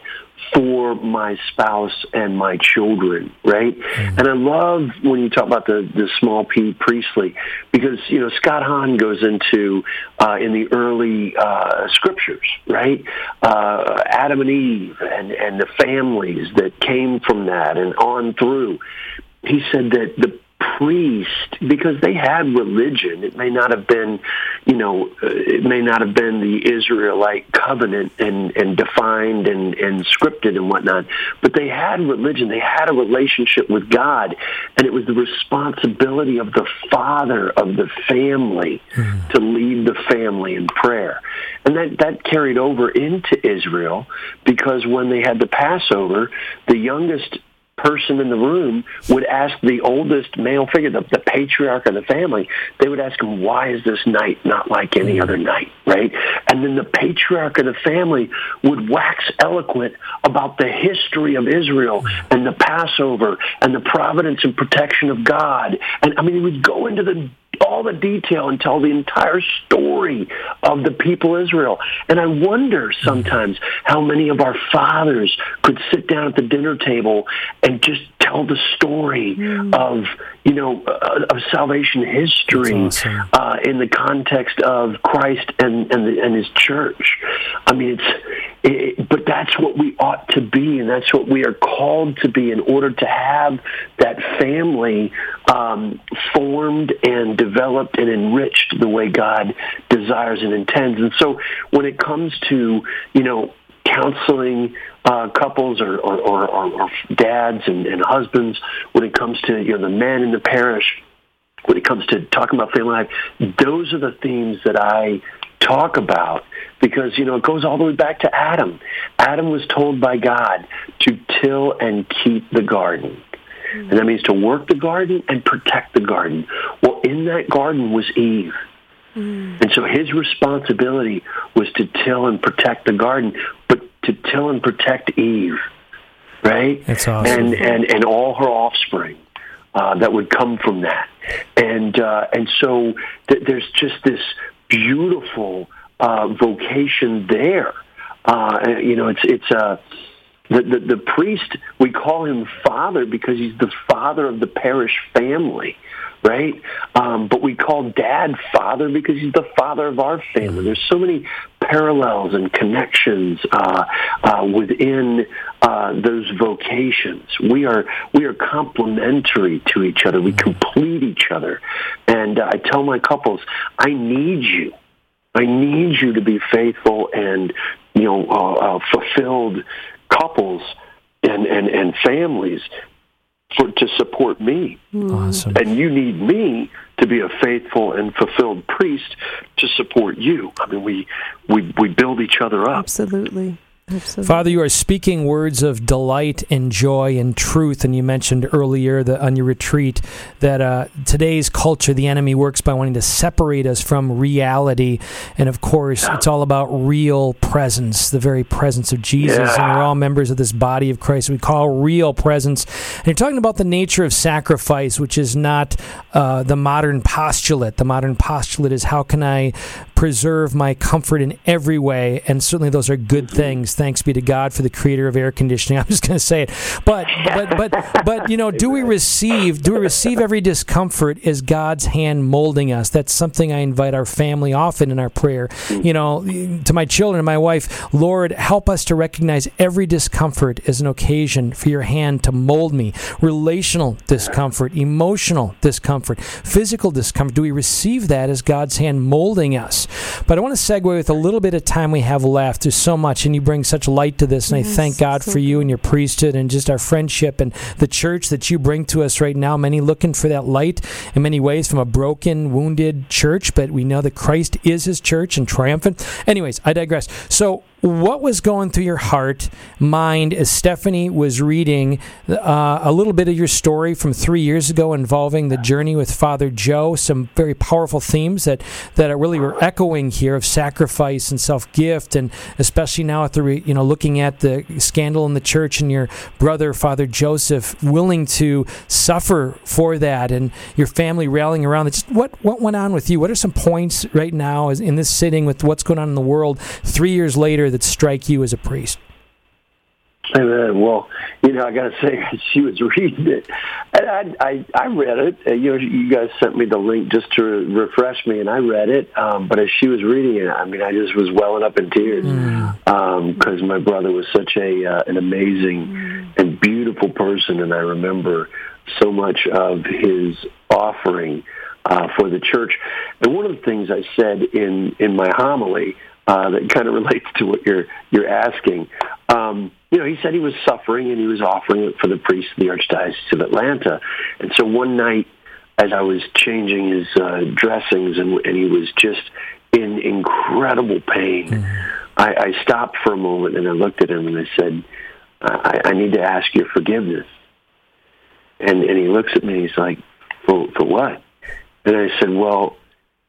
for my spouse and my children, right? Mm-hmm. And I love when you talk about the, the small p priestly because, you know, Scott Hahn goes into, uh, in the early uh, scriptures, right? Uh, Adam and Eve and, and the families that came from that and on through. He said that the priest because they had religion. It may not have been, you know, uh, it may not have been the Israelite covenant and, and defined and, and scripted and whatnot, but they had religion. They had a relationship with God, and it was the responsibility of the father of the family mm-hmm. to lead the family in prayer. And that, that carried over into Israel because when they had the Passover, the youngest person in the room would ask the oldest male figure, the, the patriarch of the family, they would ask him, why is this night not like any other night, right? And then the patriarch of the family would wax eloquent about the history of Israel and the Passover and the providence and protection of God. And I mean, he would go into the all the detail and tell the entire story of the people Israel. And I wonder sometimes how many of our fathers could sit down at the dinner table and just tell the story mm. of you know uh, of salvation history awesome. uh, in the context of Christ and and, the, and His church. I mean, it's it, but that's what we ought to be, and that's what we are called to be in order to have that family um, formed and developed and enriched the way God desires and intends. And so, when it comes to you know counseling uh, couples or, or, or, or dads and, and husbands, when it comes to you know the men in the parish, when it comes to talking about family life, those are the themes that I talk about because you know it goes all the way back to Adam. Adam was told by God to till and keep the garden. And that means to work the garden and protect the garden. Well, in that garden was Eve. Mm. And so his responsibility was to till and protect the garden, but to till and protect Eve, right? That's awesome. And and and all her offspring uh, that would come from that, and uh, and so th- there's just this beautiful uh, vocation there. Uh, you know, it's it's a uh, the, the, the priest, we call him father because he's the father of the parish family, right? Um, but we call dad father because he's the father of our family. There's so many parallels and connections uh, uh, within uh, those vocations. We are we are complementary to each other. We complete each other. And uh, I tell my couples, I need you. I need you to be faithful and you know uh, uh, fulfilled couples and, and, and families for, to support me. Awesome. And you need me to be a faithful and fulfilled priest to support you. I mean, we, we, we build each other up. Absolutely. Absolutely. Father, you are speaking words of delight and joy and truth. And you mentioned earlier that on your retreat that uh, today's culture, the enemy works by wanting to separate us from reality. And of course, it's all about real presence, the very presence of Jesus. Yeah. And we're all members of this body of Christ. We call real presence. And you're talking about the nature of sacrifice, which is not uh, the modern postulate. The modern postulate is how can I preserve my comfort in every way? And certainly those are good things Thanks be to God for the creator of air conditioning. I'm just going to say it. But but but but you know, do we receive do we receive every discomfort as God's hand molding us? That's something I invite our family often in our prayer. You know, to my children and my wife, Lord, help us to recognize every discomfort as an occasion for your hand to mold me. Relational discomfort, emotional discomfort, physical discomfort. Do we receive that as God's hand molding us? But I want to segue with a little bit of time we have left. There's so much, and you bring such light to this, and yes, I thank God so for you and your priesthood and just our friendship and the church that you bring to us right now. Many looking for that light in many ways from a broken, wounded church, but we know that Christ is his church and triumphant. Anyways, I digress. So, what was going through your heart, mind, as Stephanie was reading uh, a little bit of your story from three years ago involving the journey with Father Joe? Some very powerful themes that that are really were echoing here of sacrifice and self gift, and especially now at the re, you know looking at the scandal in the church and your brother Father Joseph willing to suffer for that, and your family rallying around. Just what what went on with you? What are some points right now in this sitting with what's going on in the world three years later? That strike you as a priest? Amen. Well, you know, I got to say, she was reading it, and I, I, I read it. You know, you guys sent me the link just to refresh me, and I read it. Um, but as she was reading it, I mean, I just was welling up in tears because mm. um, my brother was such a uh, an amazing mm. and beautiful person, and I remember so much of his offering uh, for the church. And one of the things I said in in my homily uh, that kind of relates to what you're you're asking. Um, you know, he said he was suffering and he was offering it for the priest of the Archdiocese of Atlanta. And so one night, as I was changing his uh, dressings and, and he was just in incredible pain, mm-hmm. I, I stopped for a moment and I looked at him and I said, I, I need to ask your forgiveness. And and he looks at me. and He's like, "For for what?" And I said, "Well,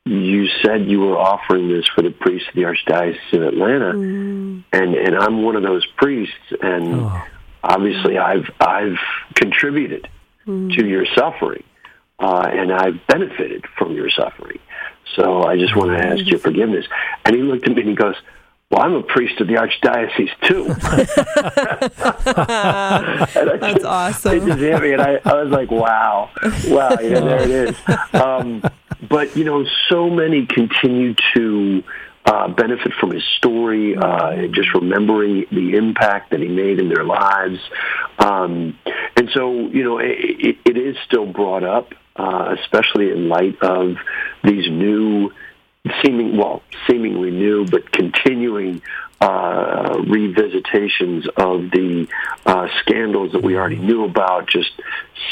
you said you were offering this for the priests of the Archdiocese of Atlanta, mm. and and I'm one of those priests, and oh. obviously I've I've contributed mm. to your suffering, uh, and I've benefited from your suffering. So I just want to ask your forgiveness." And he looked at me and he goes. Well, I'm a priest of the archdiocese too. That's just, awesome. It just hit me, and I, I was like, "Wow, wow!" You know, there it is. Um, but you know, so many continue to uh, benefit from his story, uh, just remembering the impact that he made in their lives. Um, and so, you know, it, it is still brought up, uh, especially in light of these new, seeming well, seemingly new, but continuing uh, revisitations of the uh, scandals that we already knew about, just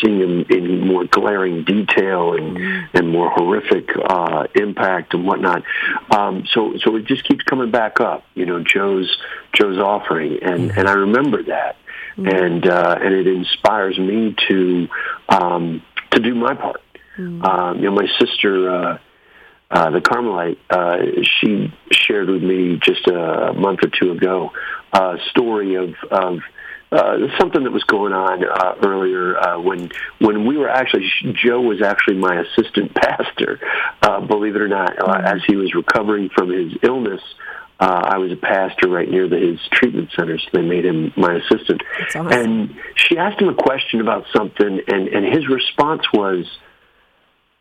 seeing them in more glaring detail and, mm-hmm. and more horrific uh, impact and whatnot. Um, so, so it just keeps coming back up. You know, Joe's Joe's offering, and mm-hmm. and I remember that, mm-hmm. and uh, and it inspires me to um, to do my part. Um, you know, my sister. Uh, uh, the Carmelite, uh, she shared with me just a month or two ago a story of, of uh, something that was going on uh, earlier uh, when when we were actually Joe was actually my assistant pastor, uh, believe it or not, uh, as he was recovering from his illness. Uh, I was a pastor right near the, his treatment center, so they made him my assistant. Awesome. And she asked him a question about something, and, and his response was,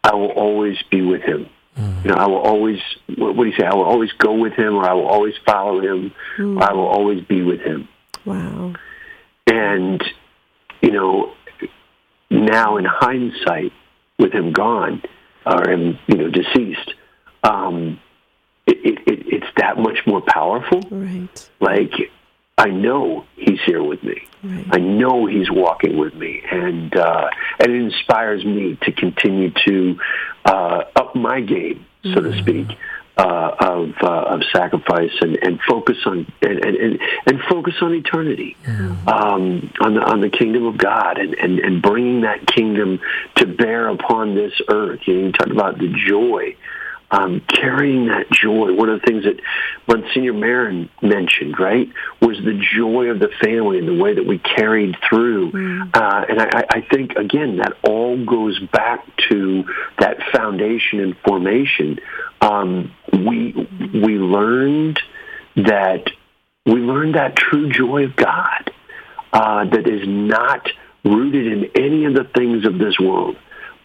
"I will always be with him." Mm. You know, I will always, what, do you say? I will always go with him, or I will always follow him, mm. or I will always be with him. Wow. And, you know, now in hindsight, with him gone, or him, you know, deceased, um, it, it, it, it's that much more powerful. Right. Like, I know he's here with me. Right. I know he's walking with me, and uh, and it inspires me to continue to uh, up my game, so mm-hmm. to speak, uh, of uh, of sacrifice and, and focus on and, and, and focus on eternity, mm-hmm. um, on the on the kingdom of God, and, and, and bringing that kingdom to bear upon this earth. You, know, you talk about the joy um, carrying that joy. One of the things that Monsignor Marin mentioned, right, was the joy of the family and the way that we carried through. Mm. Uh, and I, I think, again, that all goes back to that foundation and formation. Um, we we learned that we learned that true joy of God uh, that is not rooted in any of the things of this world,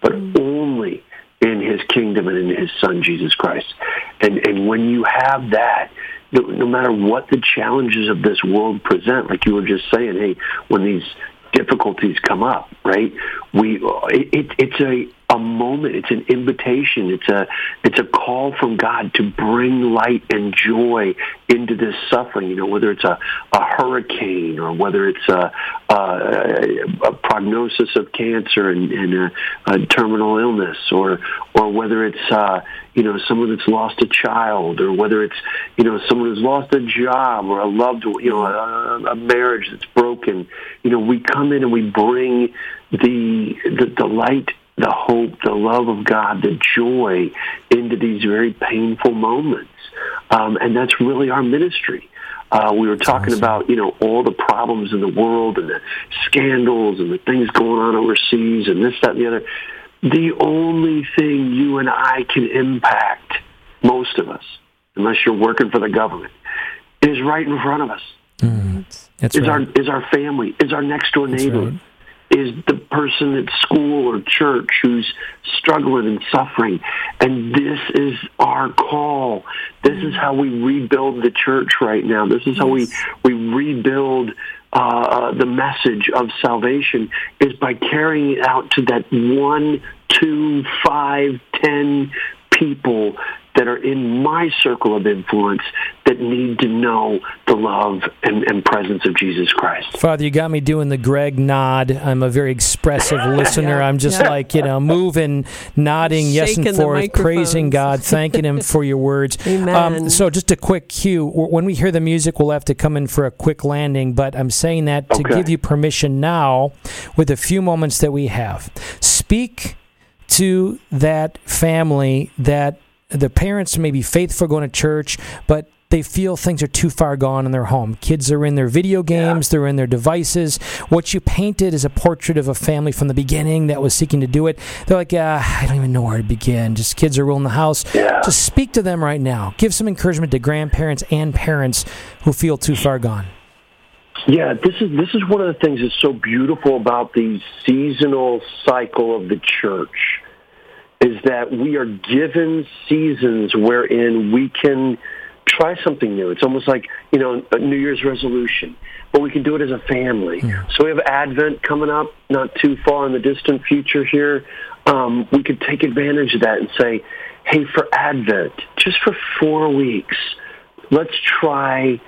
but mm. only in his kingdom and in his son Jesus Christ. And and when you have that, no, no matter what the challenges of this world present, like you were just saying, hey, when these difficulties come up, right? We it, it, it's a a moment. It's an invitation. It's a it's a call from God to bring light and joy into this suffering. You know, whether it's a, a hurricane or whether it's a, a, a prognosis of cancer and, and a, a, terminal illness, or or whether it's uh, you know someone that's lost a child, or whether it's you know someone who's lost a job or a loved you know a, a marriage that's broken. You know, we come in and we bring the the, the light the hope, the love of God, the joy into these very painful moments. Um, and that's really our ministry. Uh, we were talking awesome. about, you know, all the problems in the world and the scandals and the things going on overseas and this, that, and the other. The only thing you and I can impact, most of us, unless you're working for the government, is right in front of us. Mm, that's is right. our is our family, is our next door neighbor, right is the person at school or church who's struggling and suffering. And this is our call. This is how we rebuild the church right now. This is how we, we rebuild uh, the message of salvation is by carrying it out to that one, two, five, ten people that are in my circle of influence that need to know the love and, and presence of Jesus Christ. Father, you got me doing the Greg nod. I'm a very expressive listener. I'm just yeah. like, you know, moving, nodding, yes and forth, praising God, thanking Him for your words. Amen. Um, so, just a quick cue. When we hear the music, we'll have to come in for a quick landing, but I'm saying that to give you permission now with a few moments that we have. Speak to that family that the parents may be faithful going to church, but they feel things are too far gone in their home. Kids are in their video games, yeah. they're in their devices. What you painted is a portrait of a family from the beginning that was seeking to do it. They're like, uh, I don't even know where to begin. Just kids are ruling the house. Yeah. Just speak to them right now. Give some encouragement to grandparents and parents who feel too far gone. Yeah, this is this is one of the things that's so beautiful about the seasonal cycle of the church is that we are given seasons wherein we can try something new. It's almost like, you know, a New Year's resolution, but we can do it as a family. Yeah. So we have Advent coming up not too far in the distant future here. Um, we could take advantage of that and say, hey, for Advent, just for four weeks, let's try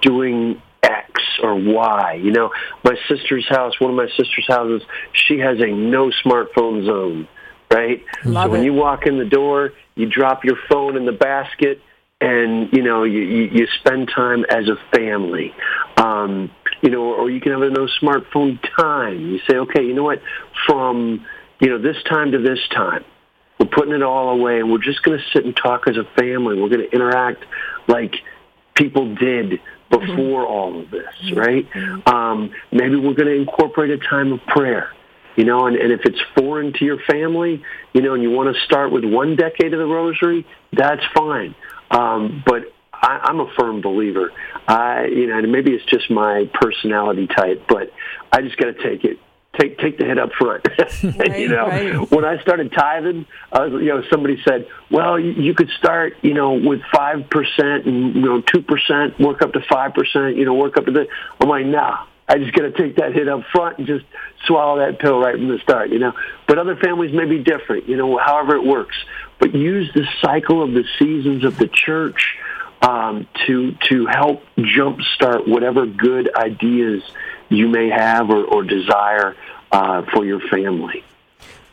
doing X or Y. You know, my sister's house, one of my sister's houses, she has a no smartphone zone right? Love so when it. you walk in the door, you drop your phone in the basket, and you know you, you, you spend time as a family. Um, you know, or you can have a no smartphone time. You say, okay, you know what? From you know this time to this time, we're putting it all away, and we're just going to sit and talk as a family. We're going to interact like people did before mm-hmm. all of this, right? Mm-hmm. Um, maybe we're going to incorporate a time of prayer you know, and, and if it's foreign to your family, you know, and you want to start with one decade of the rosary, that's fine. Um, but I, I'm a firm believer. I, you know, and maybe it's just my personality type, but I just got to take it take take the hit up front. right, you know, right. when I started tithing, uh, you know, somebody said, "Well, you, you could start, you know, with five percent and you know two percent, work up to five percent, you know, work up to the." I'm like, "Nah, I just got to take that hit up front and just swallow that pill right from the start, you know. But other families may be different, you know, however it works. But use the cycle of the seasons of the church um, to to help jumpstart whatever good ideas you may have or, or desire uh, for your family.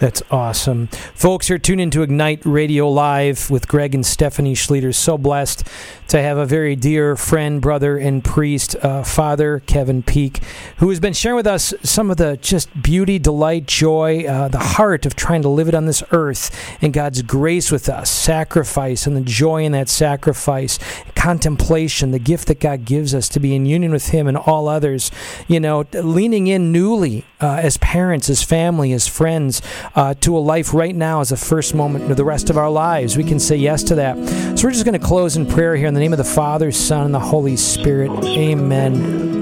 That's awesome. Folks, you're tuned into Ignite Radio Live with Greg and Stephanie Schlueter. So blessed to have a very dear friend, brother, and priest, uh, Father Kevin Peek, who has been sharing with us some of the just beauty, delight, joy, uh, the heart of trying to live it on this earth and God's grace with us, sacrifice and the joy in that sacrifice, contemplation, the gift that God gives us to be in union with Him and all others. You know, leaning in newly uh, as parents, as family, as friends uh, to a life right now as a first moment of the rest of our lives. We can say yes to that. So we're just going to close in prayer here in the name of the Father, Son, and the Holy Spirit. Amen.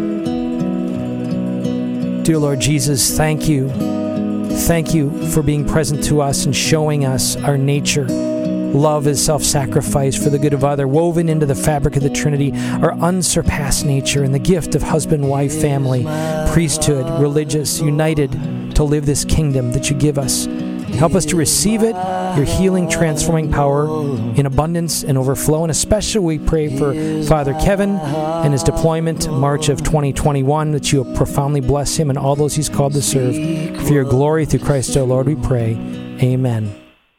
Dear Lord Jesus, thank you. Thank you for being present to us and showing us our nature. Love is self sacrifice for the good of other, woven into the fabric of the Trinity, our unsurpassed nature and the gift of husband, wife, family, priesthood, religious, united to live this kingdom that you give us. Help us to receive it, your healing, transforming power in abundance and overflow. And especially we pray for Father Kevin and his deployment March of 2021, that you profoundly bless him and all those he's called to serve. For your glory through Christ our Lord, we pray. Amen.